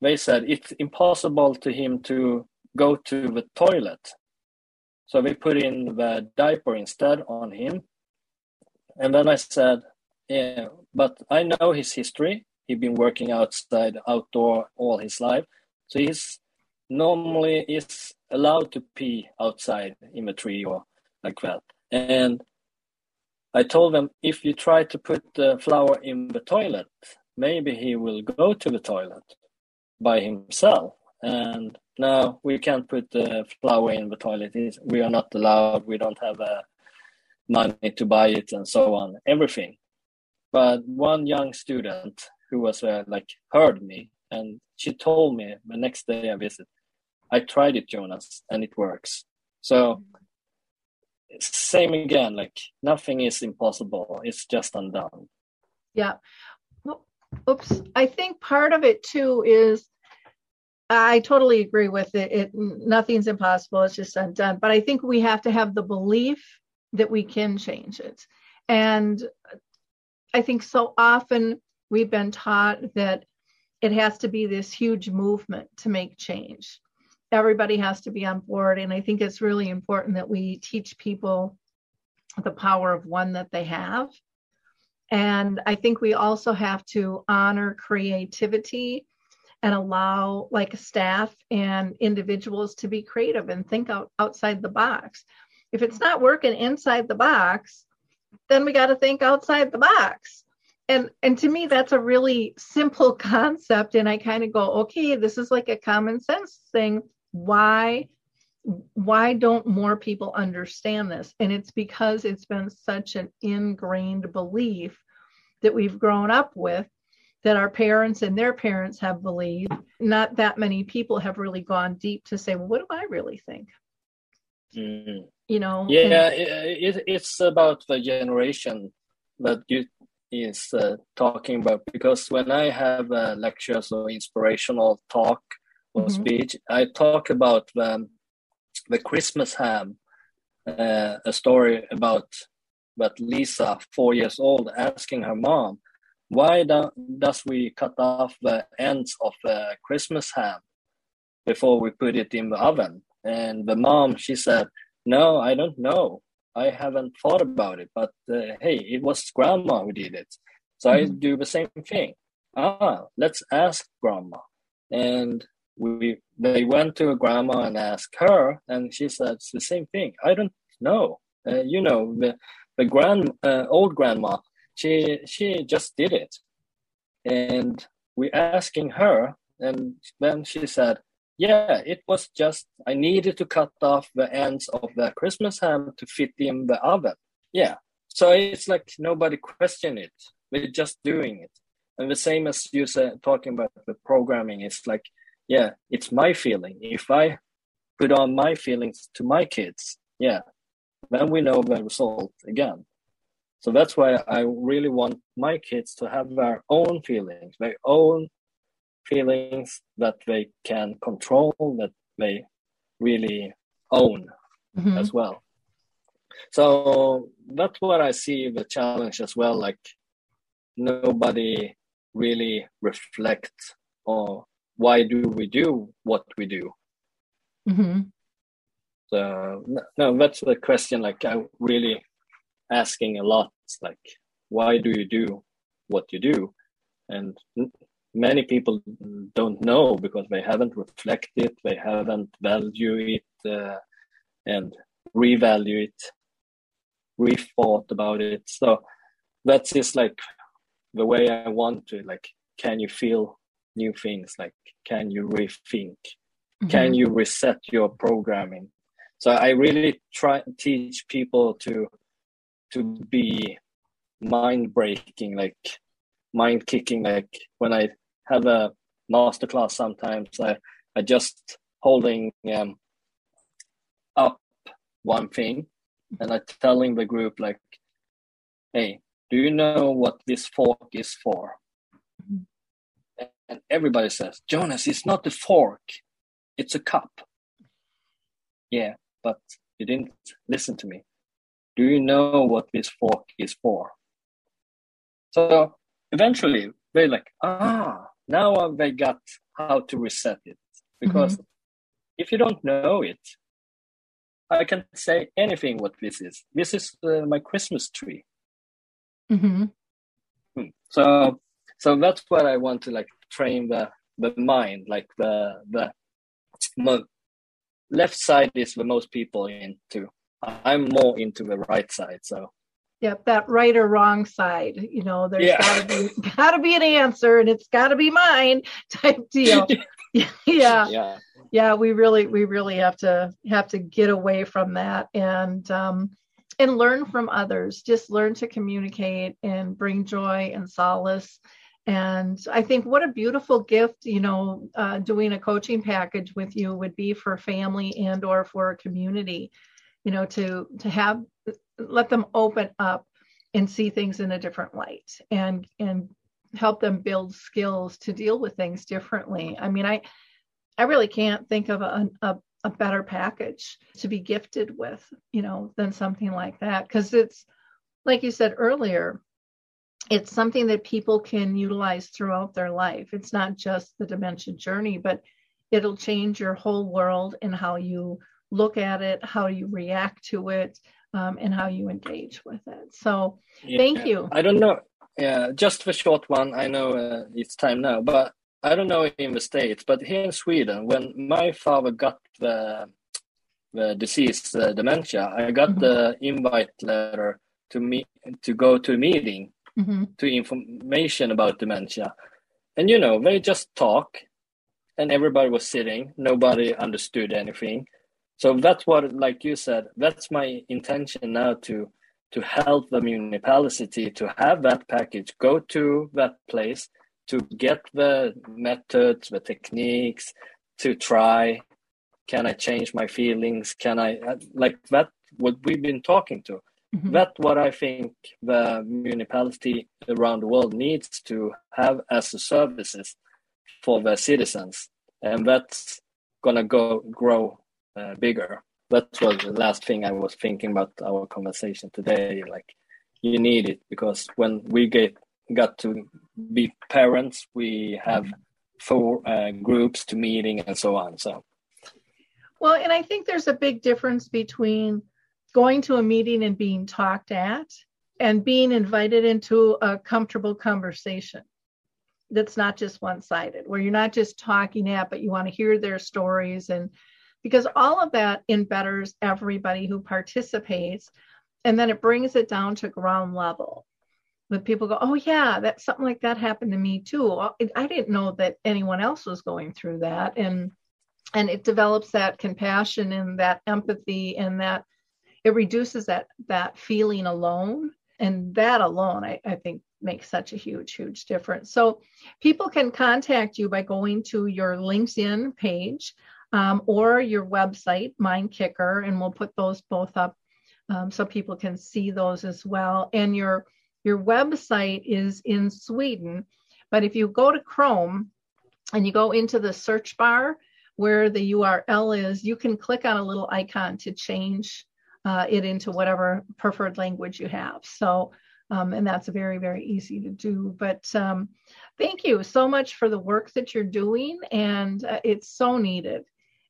they said it's impossible to him to go to the toilet so we put in the diaper instead on him. And then i said yeah but i know his history. He's been working outside outdoor all his life. So he's normally is allowed to pee outside in the tree or like that. And I told them if you try to put the flower in the toilet, maybe he will go to the toilet by himself. And now we can't put the flower in the toilet. We are not allowed. We don't have uh, money to buy it, and so on. Everything. But one young student who was uh, like heard me, and she told me the next day I visit, I tried it, Jonas, and it works. So same again like nothing is impossible it's just undone yeah oops i think part of it too is i totally agree with it. it nothing's impossible it's just undone but i think we have to have the belief that we can change it and i think so often we've been taught that it has to be this huge movement to make change everybody has to be on board. And I think it's really important that we teach people the power of one that they have. And I think we also have to honor creativity and allow like staff and individuals to be creative and think out outside the box. If it's not working inside the box, then we got to think outside the box. And and to me that's a really simple concept and I kind of go, okay, this is like a common sense thing why why don't more people understand this and it's because it's been such an ingrained belief that we've grown up with that our parents and their parents have believed. Not that many people have really gone deep to say, well, what do I really think? Mm. You know? Yeah, and- it, it, it's about the generation that you is uh, talking about because when I have uh, lectures or inspirational talk or Mhm. speech, I talk about the, the Christmas ham, uh, a story about but Lisa, four years old, asking her mom, why do, does we cut off the ends of the Christmas ham before we put it in the oven? And the mom, she said, no, I don't know. I haven't thought about it, but uh, hey, it was grandma who did it. So I Mhm. do the same thing. Ah, let's ask grandma. And we they went to grandma and asked her, and she said the same thing. I don't know. Uh, you know, the the grand uh, old grandma, she she just did it, and we asking her, and then she said, yeah, it was just I needed to cut off the ends of the Christmas ham to fit in the oven. Yeah. So it's like nobody question it. We're just doing it. And the same as you said talking about the programming, it's like, yeah, it's my feeling. If I put on my feelings to my kids, yeah, then we know the result again. So that's why I really want my kids to have their own feelings, their own feelings that they can control, that they really own Mhm. as well. So that's what I see the challenge as well. Like nobody really reflects on why do we do what we do. Mhm. So no, that's the question. Like I'm really asking a lot. Like why do you do what you do? And many people don't know because they haven't reflected, they haven't valued it, uh, and revalue it, rethought about it. So that's just like the way I want to. Like, can you feel new things? Like, can you rethink? Can you reset your programming? So I really try teach people to to be mind breaking, like mind kicking. Like when I have a masterclass, sometimes I I just holding um, up one thing, and I telling the group like, "Hey, do you know what this fork is for?" And everybody says, "Jonas, it's not a fork; it's a cup." Yeah, but you didn't listen to me. Do you know what this fork is for? So eventually they're like, ah, now they got how to reset it. Because if you don't know it, I can say anything what this is. This is uh, my Christmas tree. Mhm. Hmm. So, so that's what I want to like train the the mind, like the the left side is the most people into. I'm more into the right side. So Yep, that right or wrong side. You know, there's Yeah. gotta be gotta be an answer, and it's gotta be mine type deal. yeah, yeah, yeah. We really, we really have to have to get away from that and um, and learn from others. Just learn to communicate and bring joy and solace. And I think what a beautiful gift, you know, uh, doing a coaching package with you would be for family and or for a community. You know, to to have let them open up and see things in a different light and and help them build skills to deal with things differently. I mean i i really can't think of a, a, a better package to be gifted with you know than something like that. Because it's like you said earlier it's something that people can utilize throughout their life. It's not just the dementia journey but it'll change your whole world and how you look at it how you react to it um, and how you engage with it so Thank you. I don't know. Yeah, just the short one. I know uh, it's time now, but I don't know in the states. But here in Sweden, when my father got the the disease, uh, dementia, I got Mhm. the invite letter to me to go to a meeting mhm, to information about dementia, and you know they just talk, and everybody was sitting. Nobody understood anything. So that's what, like you said, that's my intention now to to help the municipality to have that package, go to that place, to get the methods, the techniques, to try. Can I change my feelings? Can I uh, like that? What we've been talking to. Mm-hmm. That's what I think the municipality around the world needs to have as a services for the citizens, and that's gonna go grow uh, bigger. That was the last thing I was thinking about our conversation today. Like, you need it because when we get got to be parents, we have four uh, groups to meeting and so on. So, well, and I think there's a big difference between going to a meeting and being talked at and being invited into a comfortable conversation that's not just one sided, where you're not just talking at, but you want to hear their stories. And because all of that embetters everybody who participates. And then it brings it down to ground level. When people go, oh, yeah, that something like that happened to me too. I didn't know that anyone else was going through that. And and it develops that compassion and that empathy and that it reduces that that feeling alone and that alone I, I think makes such a huge huge difference so people can contact you by going to your linkedin page um, or your website mindkicker and we'll put those both up um, so people can see those as well and your your website is in sweden but if you go to chrome and you go into the search bar where the url is you can click on a little icon to change uh, it into whatever preferred language you have. So, um, and that's very, very easy to do. But um, thank you so much for the work that you're doing, and uh, it's so needed.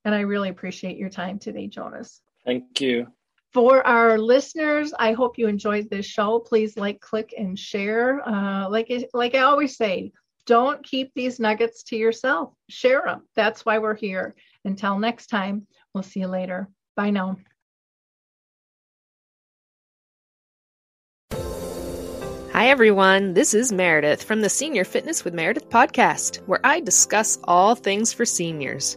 And I really appreciate your time today, Jonas. Thank you. For our listeners, I hope you enjoyed this show. Please like, click, and share. Uh, like, like I always say, don't keep these nuggets to yourself. Share them. That's why we're here. Until next time, we'll see you later. Bye now. Hi, everyone. This is Meredith from the Senior Fitness with Meredith podcast, where I discuss all things for seniors